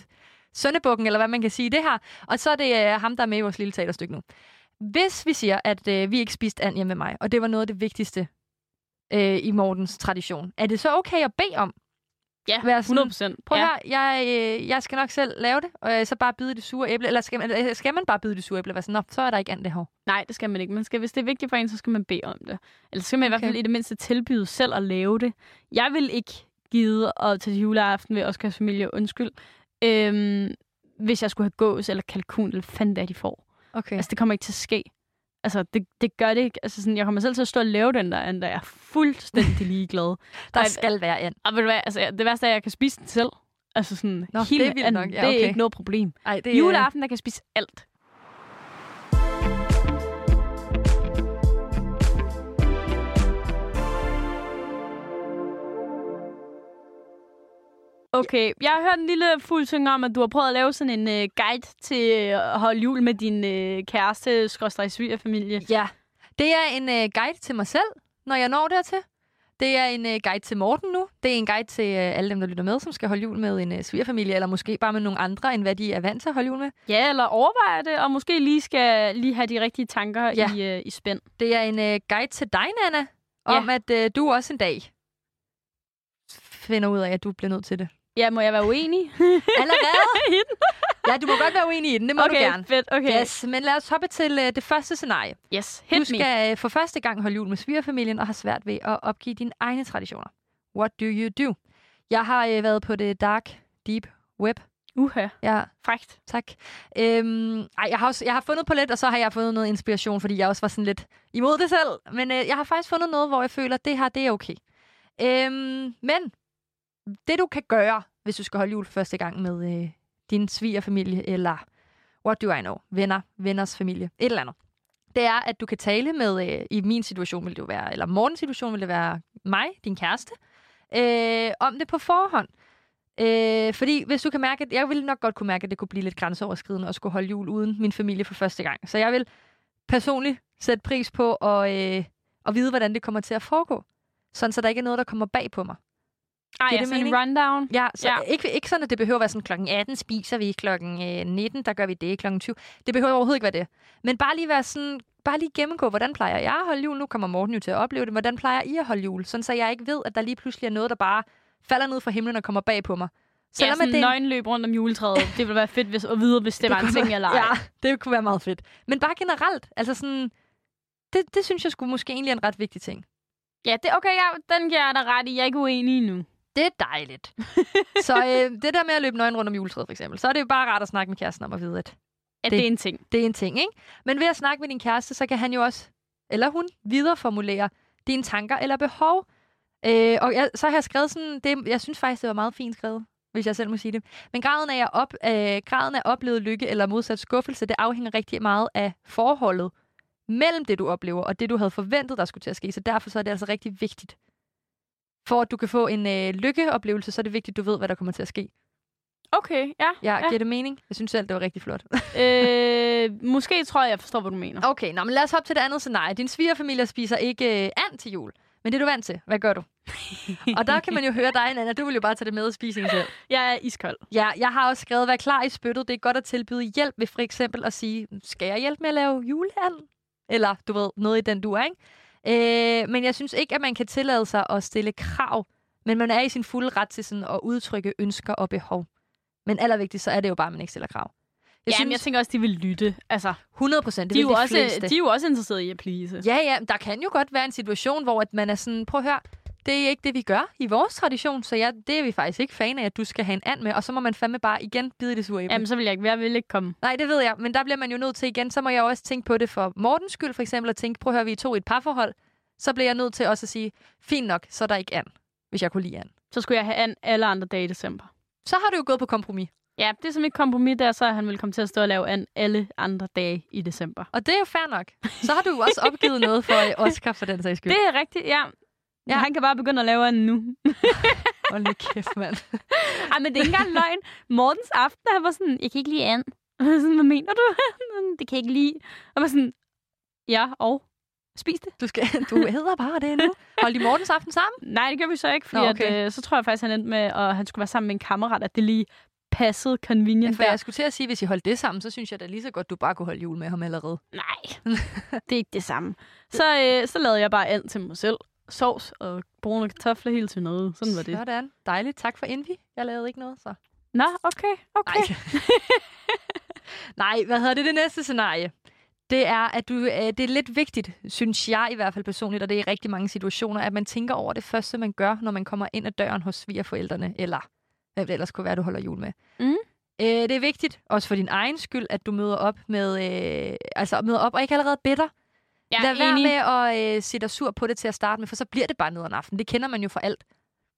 søndebukken, eller hvad man kan sige det her. Og så er det øh, ham, der er med i vores lille teaterstykke nu. Hvis vi siger, at øh, vi ikke spiste and hjemme med mig, og det var noget af det vigtigste øh, i Mortens tradition, er det så okay at bede om, Ja, Være sådan, 100 procent. Prøv ja. her, jeg, øh, jeg skal nok selv lave det, og øh, så bare bide det sure æble. Eller skal man, eller skal man bare bide det sure æble? Være sådan, Nå, så er der ikke andet det her. Nej, det skal man ikke. Man skal, hvis det er vigtigt for en, så skal man bede om det. Eller så skal man okay. i hvert fald i det mindste tilbyde selv at lave det. Jeg vil ikke gide at tage til juleaften ved Oscars familie, undskyld, øhm, hvis jeg skulle have gås eller kalkun, eller fanden det de får. Okay. Altså, det kommer ikke til at ske. Altså, det, det gør det ikke. Altså, sådan, jeg kommer selv til at stå og lave den der, and jeg er fuldstændig ligeglad. der Ej, skal være and. Og ved du hvad, altså, det værste er, at jeg kan spise den selv. Altså sådan, Nå, hele det er vildt nok. Ja, Det er okay. ikke noget problem. Ej, det, Juleaften, der kan spise alt. Okay, jeg har hørt en lille fuld synge om, at du har prøvet at lave sådan en uh, guide til øh, at holde jul med din uh, kæreste, skråstrej svigerfamilie. Ja. Det er en øh, guide til mig selv, når jeg når dertil. Det er en øh, guide til Morten nu. Det er en guide til øh, alle dem, der lytter med, som skal holde jul med en øh, svigerfamilie, eller måske bare med nogle andre, end hvad de er vant til at holde jul med. Ja, eller overveje det, og måske lige skal lige have de rigtige tanker Ja. i, uh, i spænd. Det er en øh, guide til dig, Nana, om at øh, du også en dag finder ud af, at du bliver nødt til det. Ja, må jeg være uenig? Allerede? ja, du må godt være uenig i den. Det må okay, du gerne. fedt. Okay. Yes, men lad os hoppe til øh, det første scenarie. yes. Hit Du me. skal øh, for første gang holde jul med svigerfamilien og har svært ved at opgive dine egne traditioner. What do you do? Jeg har øh, været på det dark, deep web. Uha. Ja, Frækt. tak. Øhm, ej, jeg, har også, jeg har fundet på lidt, og så har jeg fundet noget inspiration, fordi jeg også var sådan lidt imod det selv. Men øh, jeg har faktisk fundet noget, hvor jeg føler, at det her, det er okay. Øhm, men det du kan gøre, hvis du skal holde jul første gang med øh, din svigerfamilie, eller what do I know, venner, venners familie, et eller andet, det er, at du kan tale med, øh, i min situation vil det jo være, eller morgens situation vil det være mig, din kæreste, øh, om det på forhånd. Øh, fordi hvis du kan mærke, at jeg ville nok godt kunne mærke, at det kunne blive lidt grænseoverskridende at skulle holde jul uden min familie for første gang. Så jeg vil personligt sætte pris på at, øh, at vide, hvordan det kommer til at foregå. Sådan, så der ikke er noget, der kommer bag på mig. Ej, det det sådan en mening? rundown. Ja, så Ja. Ikke, ikke sådan, at det behøver at være sådan, klokken 18 spiser vi, klokken øh, 19, der gør vi det, klokken 20. Det behøver overhovedet ikke være det. Men bare lige være sådan, bare lige gennemgå, hvordan plejer jeg at holde jul? Nu kommer Morten jo til at opleve det. Hvordan plejer I at holde jul? Sådan, så jeg ikke ved, at der lige pludselig er noget, der bare falder ned fra himlen og kommer bag på mig. Selvom ja, sådan det en nøgenløb rundt om juletræet. det ville være fedt hvis, at vide, hvis det, det var en ting eller ej. Ja, det kunne være meget fedt. Men bare generelt, altså sådan, det, det synes jeg skulle måske egentlig er en ret vigtig ting. ja det, okay, ja, den giver jeg dig ret i. Jeg er ikke uenig nu. Det er dejligt. så øh, det der med at løbe nøgen rundt om juletræet, for eksempel, så er det jo bare rart at snakke med kæresten om at vide, at At det, Det- er en ting. det er en ting, ikke? Men ved at snakke med din kæreste, så kan han jo også, eller hun, videreformulere dine tanker eller behov. Øh, og jeg, så har jeg skrevet sådan, det, jeg synes faktisk, det var meget fint skrevet, hvis jeg selv må sige det. Men graden af, at op, øh, graden af oplevet lykke eller modsat skuffelse, det afhænger rigtig meget af forholdet mellem det, du oplever, og det, du havde forventet, der skulle til at ske. Så derfor så er det altså rigtig vigtigt. For at du kan få en øh, lykkeoplevelse, så er det vigtigt, at du ved, hvad der kommer til at ske. Okay, ja. Ja, Ja. ja. giver det mening? Jeg synes selv, det var rigtig flot. øh, måske tror jeg, jeg forstår, hvad du mener. Okay, nå, men lad os hoppe til det andet scenarie. Din svigerfamilie spiser ikke øh, and til jul, men det er du vant til. Hvad gør du? og der kan man jo høre dig, Nana. Du vil jo bare tage det med i spisningen selv. Jeg er iskold. Ja, jeg har også skrevet, vær klar i spyttet. Det er godt at tilbyde hjælp ved for eksempel at sige, skal jeg hjælpe med at lave juleand? Eller, du ved, noget i den du er, ikke? Øh, men jeg synes ikke, at man kan tillade sig at stille krav, men man er i sin fulde ret til sådan at udtrykke ønsker og behov. Men allervigtigst, så er det jo bare, at man ikke stiller krav. Jeg Jeg synes Jamen, jeg tænker også, de vil lytte. Altså, 100 procent, de, er jo de også, fleste. de er jo også interesserede i at please. Ja, ja, der kan jo godt være en situation, hvor at man er sådan, prøv at høre, det er ikke det, vi gør i vores tradition, så ja, det er vi faktisk ikke fan af, at du skal have en and med, og så må man fandme bare igen bide det sure æble. Jamen, så vil jeg ikke. Jeg vil ikke komme. Nej, det ved jeg, men der bliver man jo nødt til igen, så må jeg også tænke på det for Mortens skyld, for eksempel, at tænke, prøv at høre, vi er to i et parforhold, så bliver jeg nødt til også at sige, fint nok, så er der ikke and, hvis jeg kunne lide and. Så skulle jeg have an alle andre dage i december. Så har du jo gået på kompromis, Ja, det er som et kompromis der, så han vil komme til at stå og lave an alle andre dage i december. og det er jo fair nok. Så har du også opgivet noget for øh, Oscar for den sags skyld. Det er rigtigt, ja. Ja. ja. Han kan bare begynde at lave an nu. Hold nu kæft, mand. Ej, men det er ikke engang løgn. Mortens aften, han var sådan, jeg kan ikke lide and. Og sådan, hvad mener du? det kan jeg ikke lide. Og var sådan, ja, og spis det. Du, skal, du hedder bare det nu. Hold de Mortens aften sammen? Nej, det gør vi så ikke, fordi Nå, okay. at, øh, så tror jeg faktisk, han endte med, at han skulle være sammen med en kammerat, at det lige passede Ja, convenient for der. jeg skulle til at sige, hvis I holdt det sammen, så synes jeg da lige så godt, du bare kunne holde jul med ham allerede. Nej, det er ikke det samme. Så, øh, så lavede jeg bare and til mig selv. Sovs og brune kartofler helt til noget. Sådan var det. Sådan. Dejligt. Tak for Envy. Jeg lavede ikke noget, så. Nå, okay, okay. Nej. Nej, hvad hedder det? Det næste scenarie. Det er, at du, øh, det er lidt vigtigt, synes jeg i hvert fald personligt, og det er i rigtig mange situationer, at man tænker over det første, man gør, når man kommer ind ad døren hos svigerforældrene, eller hvad det ellers kunne være, du holder jul med. Mm. Øh, det er vigtigt, også for din egen skyld, at du møder op med, øh, altså møder op og ikke allerede bitter. Jeg Lad er være enig. med at øh, se dig sur på det til at starte med, for så bliver det bare nederen aften. Det kender man jo for alt.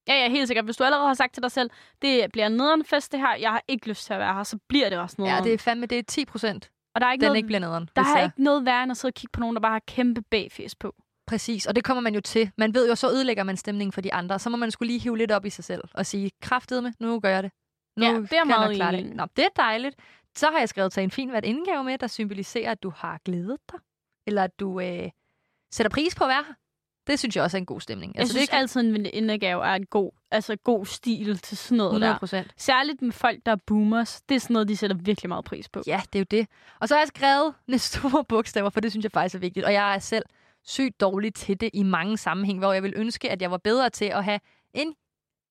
Ja, ja, helt sikkert. Hvis du allerede har sagt til dig selv, det bliver nederen fest det her, jeg har ikke lyst til at være her, så bliver det også nederen. Ja, det er fandme, det er 10 procent, og der er ikke den noget, ikke bliver nederen. der er jeg- ikke noget værre end at sidde og kigge på nogen, der bare har kæmpe bagfjes på. Præcis, og det kommer man jo til. Man ved jo, så ødelægger man stemningen for de andre. Så må man skulle lige hive lidt op i sig selv og sige, kraftedeme, nu gør jeg det. Nu Ja, det er meget klare det. Nå, det er dejligt. Så har jeg skrevet til en fin hvert indgave med, der symboliserer, at du har glædet dig. Eller at du øh, sætter pris på at være her. Det synes jeg også er en god stemning. Jeg altså, synes det er altid, en venindegave er en god, altså god stil til sådan noget 100 der. procent. Særligt med folk, der er boomers. Det er sådan noget, de sætter virkelig meget pris på. Ja, det er jo det. Og så har jeg skrevet med store bogstaver, for det synes jeg faktisk er vigtigt. Og jeg er selv sygt dårlig til det i mange sammenhæng, hvor jeg vil ønske, at jeg var bedre til at have en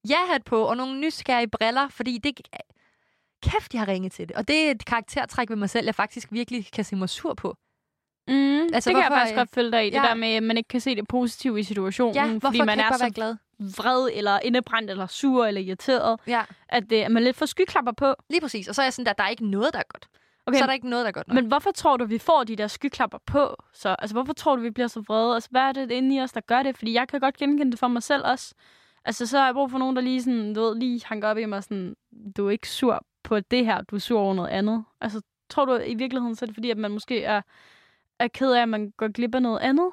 ja-hat på og nogle nysgerrige briller, fordi det... Kæft, jeg har ringet til det. Og det er et karaktertræk ved mig selv, jeg faktisk virkelig kan se mig sur på. Mm, altså, det kan jeg hvorfor, faktisk øh, godt følge dig i. Det ja. der med, at man ikke kan se det positive i situationen. Ja, hvorfor fordi man er så glad? vred, eller indebrændt, eller sur, eller irriteret. Ja, At, det, at man lidt får skyklapper på. lige præcis. Og så er jeg sådan der, der er ikke noget, der er godt. Okay, Så er der ikke noget, der er godt nok. Men hvorfor tror du, vi får de der skyklapper på? Så, altså, hvorfor tror du, vi bliver så vrede? Altså, hvad er det inde i os, der gør det? Fordi jeg kan godt genkende det for mig selv også. Altså, så har jeg brug for nogen, der lige sådan, du ved, lige hanker op i mig sådan, du er ikke sur på det her, du er sur over noget andet. Altså, tror du i virkeligheden, så er det fordi, at man måske er, er ked af, at man går glip af noget andet?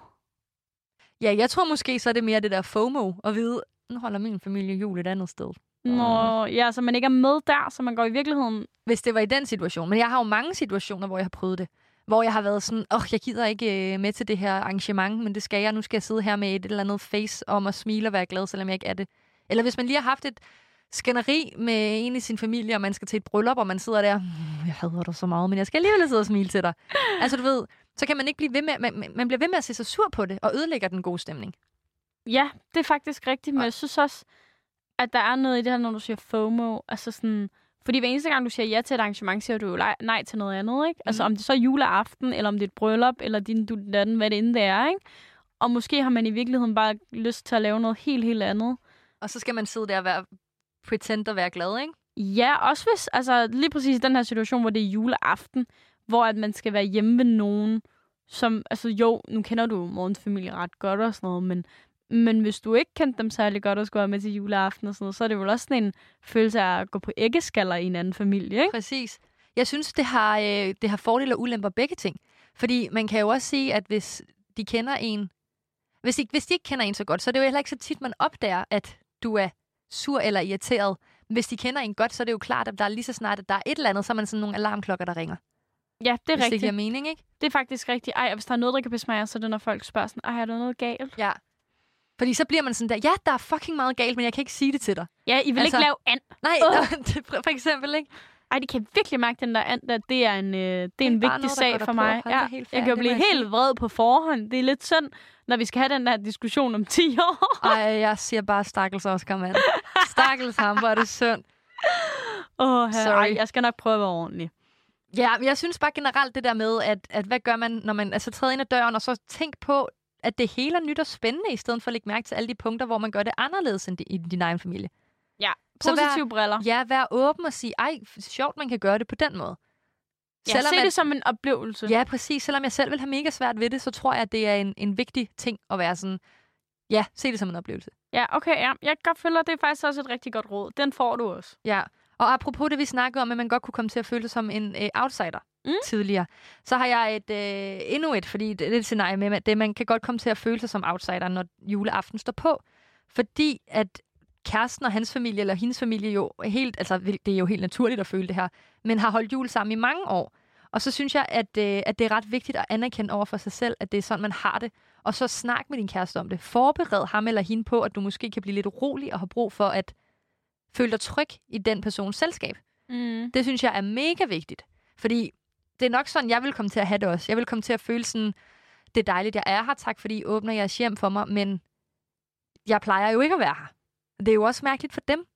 Ja, jeg tror måske, så er det mere det der FOMO, at vide, nu holder min familie jul et andet sted. Nå, ja, så man ikke er med der, så man går i virkeligheden... hvis det var i den situation. Men jeg har jo mange situationer, hvor jeg har prøvet det. Hvor jeg har været sådan, åh, oh, jeg gider ikke øh, med til det her arrangement, men det skal jeg. Nu skal jeg sidde her med et eller andet face om at smile og være glad, selvom jeg ikke er det. Eller hvis man lige har haft et skænderi med en i sin familie, og man skal til et bryllup, og man sidder der, "Mm, jeg hader dig så meget, men jeg skal alligevel sidde og smile til dig. altså du ved, så kan man ikke blive ved med, man, man bliver ved med at se sig sur på det, og ødelægger den gode stemning. Ja, det er faktisk rigtigt, men jeg synes også, at der er noget i det her, når du siger FOMO. Altså sådan, fordi hver eneste gang, du siger ja til et arrangement, siger du jo nej- til noget andet, ikke? Altså Mhm. om det så er juleaften, eller om det er et bryllup, eller din du den, hvad det end det er, ikke? Og måske har man i virkeligheden bare lyst til at lave noget helt, helt andet. Og så skal man sidde der og være, pretend at være glad, ikke? Ja, også hvis, altså lige præcis i den her situation, hvor det er juleaften, hvor at man skal være hjemme ved nogen, som, altså jo, nu kender du morgens familie ret godt og sådan noget, men, men hvis du ikke kendte dem særlig godt og skulle være med til juleaften og sådan noget, så er det vel også sådan en følelse af at gå på æggeskaller i en anden familie, ikke? Præcis. Jeg synes, det har, øh, det har fordele og ulemper begge ting. Fordi man kan jo også sige, at hvis de kender en... Hvis de, hvis de ikke kender en så godt, så er det jo heller ikke så tit, man opdager, at du er sur eller irriteret. Hvis de kender en godt, så er det jo klart, at der er lige så snart, at der er et eller andet, så er man sådan nogle alarmklokker, der ringer. Ja, det er hvis det rigtigt. giver mening, ikke? Det er faktisk rigtigt. Ej, og hvis der er noget, der kan pisse mig så er det, når folk spørger sådan, ej, er der noget galt? Ja. Fordi så bliver man sådan der, ja, der er fucking meget galt, men jeg kan ikke sige det til dig. Ja, I vil Altså- ikke lave and. Nej, det, for eksempel, ikke? Ej, de kan virkelig mærke den der and, der. Det er en, øh, det er en bare vigtig noget, sag for mig. Ja, jeg kan jo det blive helt sige. vred på forhånd. Det er lidt synd, når vi skal have den der diskussion om 10 år. Ej, jeg siger bare stakkels Oscar, mand. Stakkels ham, hvor er det synd. Åh, Sorry. Ej, jeg skal nok prøve at være ordentlig. Ja, jeg synes bare generelt det der med, at, at hvad gør man, når man altså træder ind ad døren, og så tænk på, at det hele er nyt og spændende, i stedet for at lægge mærke til alle de punkter, hvor man gør det anderledes end i din egen familie. Ja, Så vær- positive briller. Ja, vær åben og sige, ej, sjovt, man kan gøre det på den måde. Ja, Selvom se at- det som en oplevelse. Ja, præcis. Selvom jeg selv vil have mega svært ved det, så tror jeg, at det er en, en vigtig ting at være sådan, ja, se det som en oplevelse. ja okay, ja. Jeg kan godt føle, at det er faktisk også et rigtig godt råd. Den får du også. Ja, og apropos det, vi snakkede om, at man godt kunne komme til at føle sig som en øh, outsider Mm. tidligere, så har jeg et øh, endnu et, fordi det, er et scenarie med, at det, man kan godt komme til at føle sig som outsider, når juleaften står på. Fordi at kæresten og hans familie, eller hendes familie jo helt, altså det er jo helt naturligt at føle det her, men har holdt jul sammen i mange år. Og så synes jeg, at, øh, at det er ret vigtigt at anerkende over for sig selv, at det er sådan, man har det. Og så snak med din kæreste om det. Forbered ham eller hende på, at du måske kan blive lidt urolig og have brug for at føle dig tryg i den persons selskab. Mm. Det synes jeg er mega vigtigt. Fordi det er nok sådan, jeg vil komme til at have det også. Jeg vil komme til at føle sådan, det er dejligt, jeg er her, tak fordi I åbner jeres hjem for mig, men jeg plejer jo ikke at være her. Det er jo også mærkeligt for dem.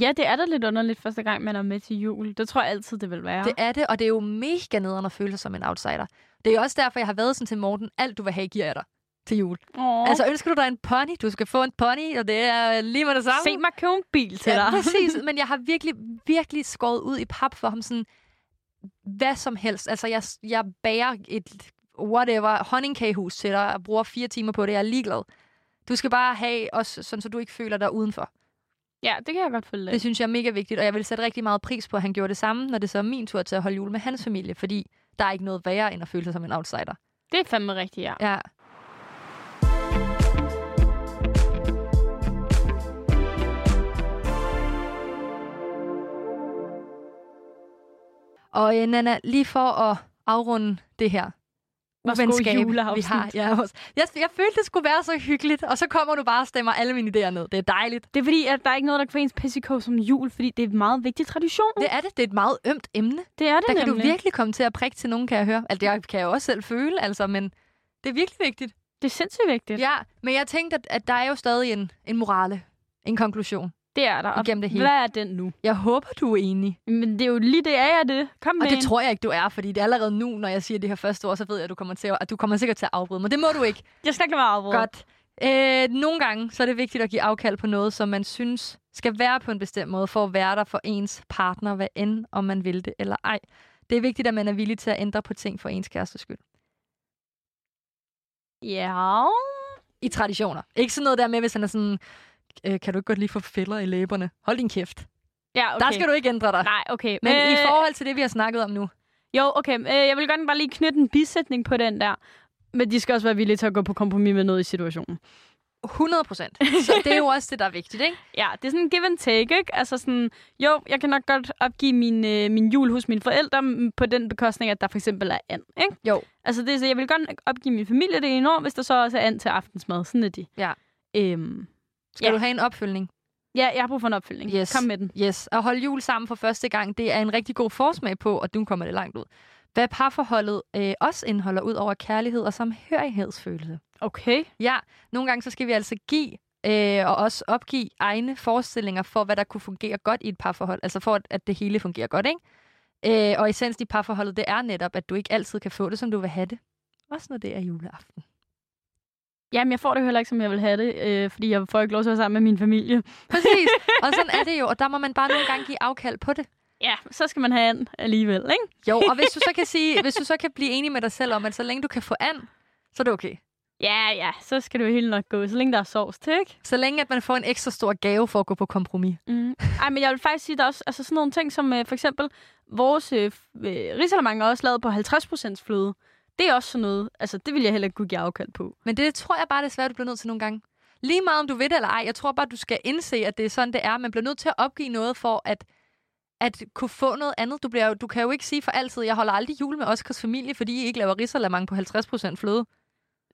Ja, det er da lidt underligt første gang, man er med til jul. Det tror jeg altid, det vil være. Det er det, og det er jo mega nederen at føle sig som en outsider. Det er jo også derfor, jeg har været sådan til Morten, alt du vil have, giver jeg dig til jul. Åh. Altså, ønsker du dig en pony? Du skal få en pony, og det er lige med det samme. Se mig købe en bil til ja, dig. præcis. Men jeg har virkelig, virkelig skåret ud i pap for ham sådan, hvad som helst. Altså, jeg, jeg bager et whatever honningkagehus til dig og bruger fire timer på det. Jeg er ligeglad. Du skal bare have os, sådan så du ikke føler dig udenfor. Ja, det kan jeg godt følge. Det synes jeg er mega vigtigt, og jeg vil sætte rigtig meget pris på, at han gjorde det samme, når det så er min tur til at holde jul med hans familie, fordi der er ikke noget værre, end at føle sig som en outsider. Det er fandme rigtigt, ja. Ja. Og øh, Nana, lige for at afrunde det her uvenskab, vi har. Ja, jeg, jeg følte, det skulle være så hyggeligt, og så kommer du bare og stemmer alle mine idéer ned. Det er dejligt. Det er fordi, at der er ikke noget, der kan få ens pissiko som jul, fordi det er en meget vigtig tradition. Det er det. Det er et meget ømt emne. det er det Der kan nemlig. du virkelig komme til at prikke til nogen, kan jeg høre. Altså, det kan jeg også selv føle, altså, men det er virkelig vigtigt. Det er sindssygt vigtigt. Ja, men jeg tænkte, at, at der er jo stadig en, en morale, en konklusion Det er der. Igennem det hele. Hvad er den nu? Jeg håber, du er enig. Men det er jo lige det, er jeg det. Kom med Og det en. tror jeg ikke, du er, fordi det er allerede nu, når jeg siger det her første ord, så ved jeg, at du kommer, til at, at du kommer sikkert til at afbryde mig. Det må du ikke. Jeg skal ikke mig afbryde. Godt. Øh, nogle gange så er det vigtigt at give afkald på noget, som man synes skal være på en bestemt måde, for at være der for ens partner, hvad end om man vil det eller ej. Det er vigtigt, at man er villig til at ændre på ting for ens kæreste skyld. Ja. I traditioner. Ikke sådan noget der med, hvis han er sådan, øh, kan du ikke godt lige få fælder i læberne? Hold din kæft. Ja, okay. Der skal du ikke ændre dig. Nej, okay. Men øh, i forhold til det, vi har snakket om nu. Jo, okay. Øh, jeg vil godt bare lige knytte en bisætning på den der. Men de skal også være villige til at gå på kompromis med noget i situationen. 100 procent. Så det er jo også det, der er vigtigt, ikke? Ja, det er sådan en give and take, ikke? Altså sådan, jo, jeg kan nok godt opgive min, øh, min jul hos mine forældre mm, på den bekostning, at der for eksempel er and, ikke? Jo. Altså, det er så, jeg vil godt opgive min familie det ene år, hvis der så også er and til aftensmad. Sådan er de. Ja. Øhm, Skal Ja. du have en opfølgning? ja, jeg har brug for en opfølgning. Yes. Kom med den. Yes. At holde jul sammen for første gang, det er en rigtig god forsmag på, og nu kommer det langt ud. Hvad parforholdet øh, også indeholder ud over kærlighed og samhørighedsfølelse. Okay. Ja, nogle gange så skal vi altså give øh, og også opgive egne forestillinger for, hvad der kunne fungere godt i et parforhold. Altså for, at, at det hele fungerer godt, ikke? Øh, og essens i parforholdet, det er netop, at du ikke altid kan få det, som du vil have det. Også når det er juleaften. Jamen, jeg får det heller ikke, som jeg vil have det, øh, fordi jeg får ikke lov til at være sammen med min familie. Præcis. og sådan er det jo, og der må man bare nogle gange give afkald på det. Ja, så skal man have and alligevel, ikke? Jo, og hvis du så kan sige, hvis du så kan blive enig med dig selv om, at så længe du kan få an, så er det okay. Ja, ja, så skal det jo helt nok gå, så længe der er sovs til, ikke? Så længe at man får en ekstra stor gave for at gå på kompromis. Mm. Ej, men jeg vil faktisk sige, at der er også altså sådan nogle ting, som øh, for eksempel vores øh, øh, er også lavet på 50% fløde. Det er også sådan noget, altså det vil jeg heller ikke kunne give afkald på. Men det tror jeg bare desværre, du bliver nødt til nogle gange. Lige meget om du ved det eller ej, jeg tror bare, du skal indse, at det er sådan, det er. Man bliver nødt til at opgive noget for at, at kunne få noget andet. Du, bliver, du kan jo ikke sige for altid, jeg holder aldrig jul med Oscars familie, fordi I ikke laver risalamang på 50% fløde.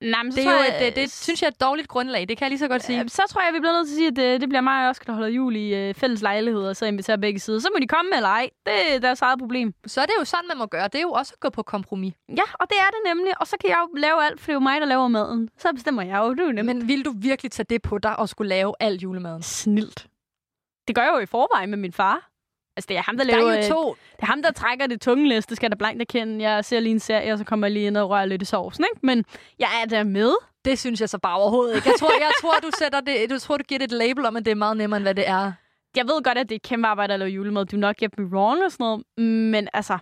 Nej, men så Det, er jo jeg, et, det, det synes jeg er et dårligt grundlag, det kan jeg lige så godt sige. Øh, Så tror jeg, vi bliver nødt til at sige, at det, det bliver mig og Oscar, der holder jul i øh, fælles lejlighed, og så inviterer begge sider. Så må de komme eller ej. Det er deres eget problem. Så er det jo sådan, man må gøre. Det er jo også at gå på kompromis. Ja, og det er det nemlig. Og så kan jeg jo lave alt, for det er jo mig, der laver maden. Så bestemmer jeg jo. Det er jo nemt. Men vil du virkelig tage det på dig og skulle lave al julemaden? Snilt. Det gør jeg jo i forvejen med min far. Altså, det er ham, der, Der laver, er øh, jo to. Det er ham, der trækker det tunge læs. Det skal da blankt erkende. Jeg ser lige en serie, og så kommer jeg lige ind og rører lidt i sovsen, ikke? Men jeg er der med. Det synes jeg så bare overhovedet ikke. Jeg tror, jeg tror, du sætter det, du tror, du giver det et label om, at det er meget nemmere, end hvad det er. Jeg ved godt, at det er et kæmpe arbejde at lave julemad. Do not get me wrong og sådan noget. Men altså,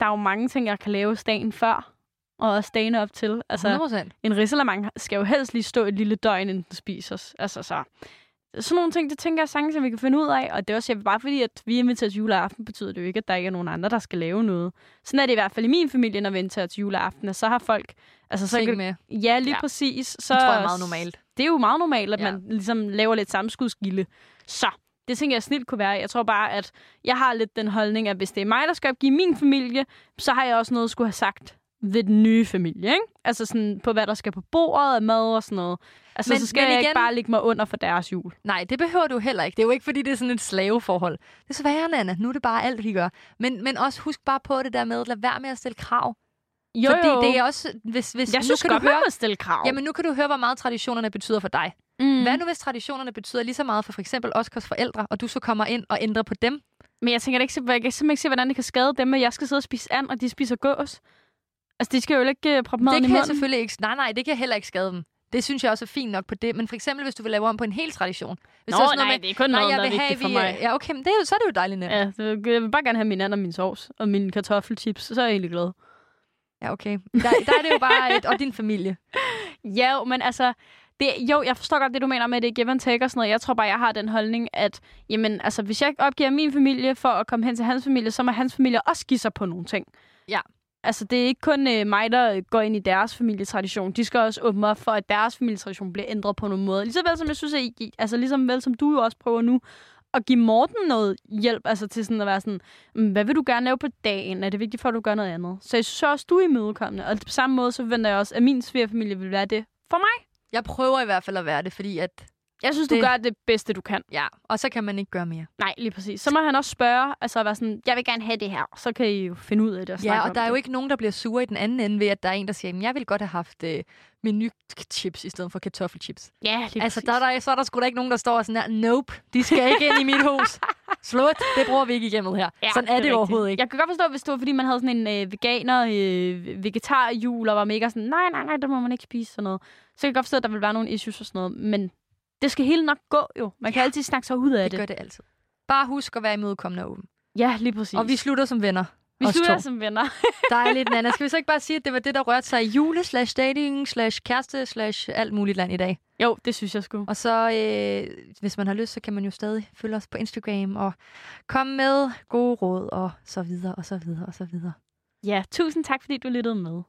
der er jo mange ting, jeg kan lave dagen før. Og også dagen op til. Altså, 100%. en risalemang skal jo helst lige stå et lille døgn, inden den spises. Altså, så... Sådan nogle ting, det tænker jeg sagtens, at vi kan finde ud af. Og det er også bare fordi, at vi inviterer til juleaften, betyder det jo ikke, at der ikke er nogen andre, der skal lave noget. Sådan er det i hvert fald i min familie, når vi inviterer til juleaften. Og så har folk... Altså, så kan, med. ja, lige Ja. præcis. Så, Det tror jeg er meget normalt. Det er jo meget normalt, at Ja. man ligesom laver lidt samskudskilde. Så det tænker jeg snilt kunne være. Jeg tror bare, at jeg har lidt den holdning, at hvis det er mig, der skal opgive min familie, så har jeg også noget at skulle have sagt ved den nye familie, ikke? Altså sådan på, hvad der skal på bordet af mad og sådan noget. Altså, Men- så skal men jeg igen- ikke bare ligge mig under for deres jul. Nej, det behøver du heller ikke. Det er jo ikke, fordi det er sådan et slaveforhold. Desværre, Nana. Nu er det bare alt, vi gør. Men, men også husk bare på det der med, lad være med at stille krav. Jo, fordi jo. det er også... Hvis, hvis, jeg nu synes kan godt, du høre, man stille krav. Jamen, nu kan du høre, hvor meget traditionerne betyder for dig. Mm. Hvad nu, hvis traditionerne betyder lige så meget for for eksempel Oscars forældre, og du så kommer ind og ændrer på dem? Men jeg tænker ikke, jeg kan simpelthen ikke se, hvordan det kan skade dem, at jeg skal sidde og spise and, og de spiser gås. Altså, de skal jo ikke uh, proppe maden det i kan jeg munden. selvfølgelig ikke. Nej, nej, det kan heller ikke skade dem. Det synes jeg også er fint nok på det. Men for eksempel, hvis du vil lave om på en hel tradition. Hvis Nå, det er sådan nej, noget med, det er kun nej, noget, jeg der er vil have, vigtigt for mig. Ja, okay, men det er jo, så er det jo dejligt nemt. Ja, jeg vil bare gerne have min and og min sovs, og mine kartoffelchips, så er jeg egentlig glad. ja okay. Der, der er det jo bare et, og din familie. Ja, men altså, det, jo, jeg forstår godt det, du mener med, at det er give and take og sådan noget. Jeg tror bare, jeg har den holdning, at jamen, altså, hvis jeg opgiver min familie for at komme hen til hans familie, så må hans familie også give sig på nogle ting. Ja. Altså, det er ikke kun øh, mig, der går ind i deres familietradition. De skal også åbne op for, at deres familietradition bliver ændret på nogle måder. Ligeså vel som jeg synes, at I, altså ligesom vel som du jo også prøver nu, at give Morten noget hjælp, altså til sådan at være sådan, mm, hvad vil du gerne lave på dagen? Er det vigtigt for, at du gør noget andet? Så jeg synes også, du er imødekommende. Og på samme måde, så forventer jeg også, at min svigerfamilie vil være det for mig. Jeg prøver i hvert fald at være det, fordi at, jeg synes, du Det- gør det bedste, du kan. ja, og så kan man ikke gøre mere. Nej, lige præcis. Så må han også spørge, altså at være sådan, jeg vil gerne have det her. Så kan I jo finde ud af det og Ja, og om der er det. jo ikke nogen, der bliver sure i den anden ende ved, at der er en, der siger, "Jamen, jeg vil godt have haft øh, menu-chips i stedet for kartoffelchips. Ja, lige Altså, præcis. der, er der, så er der sgu da ikke nogen, der står og sådan her, nope, de skal ikke ind i mit hus. Slut, det bruger vi ikke igennem her. Ja, sådan er det, rigtigt. overhovedet ikke. Jeg kan godt forstå, hvis det var, fordi man havde sådan en øh, veganer, øh, vegetar-jul, og var mega sådan, nej, nej, nej, det må man ikke spise sådan noget. Så kan jeg godt forstå, at der vil være nogle issues og sådan noget. Men det skal hele nok gå jo. Man kan Ja. altid snakke sig ud af Det det. gør det altid. Bare husk at være imødekommende og åben. Ja, lige præcis. Og vi slutter som venner. vi os slutter to. som venner. Dejligt, Nana. Skal vi så ikke bare sige, at det var det, der rørte sig i jule, slash dating, slash kæreste, slash alt muligt land i dag? jo, det synes jeg skulle. Og så, øh, hvis man har lyst, så kan man jo stadig følge os på Instagram og komme med gode råd og så videre, og så videre, og så videre. Ja, tusind tak, fordi du lyttede med.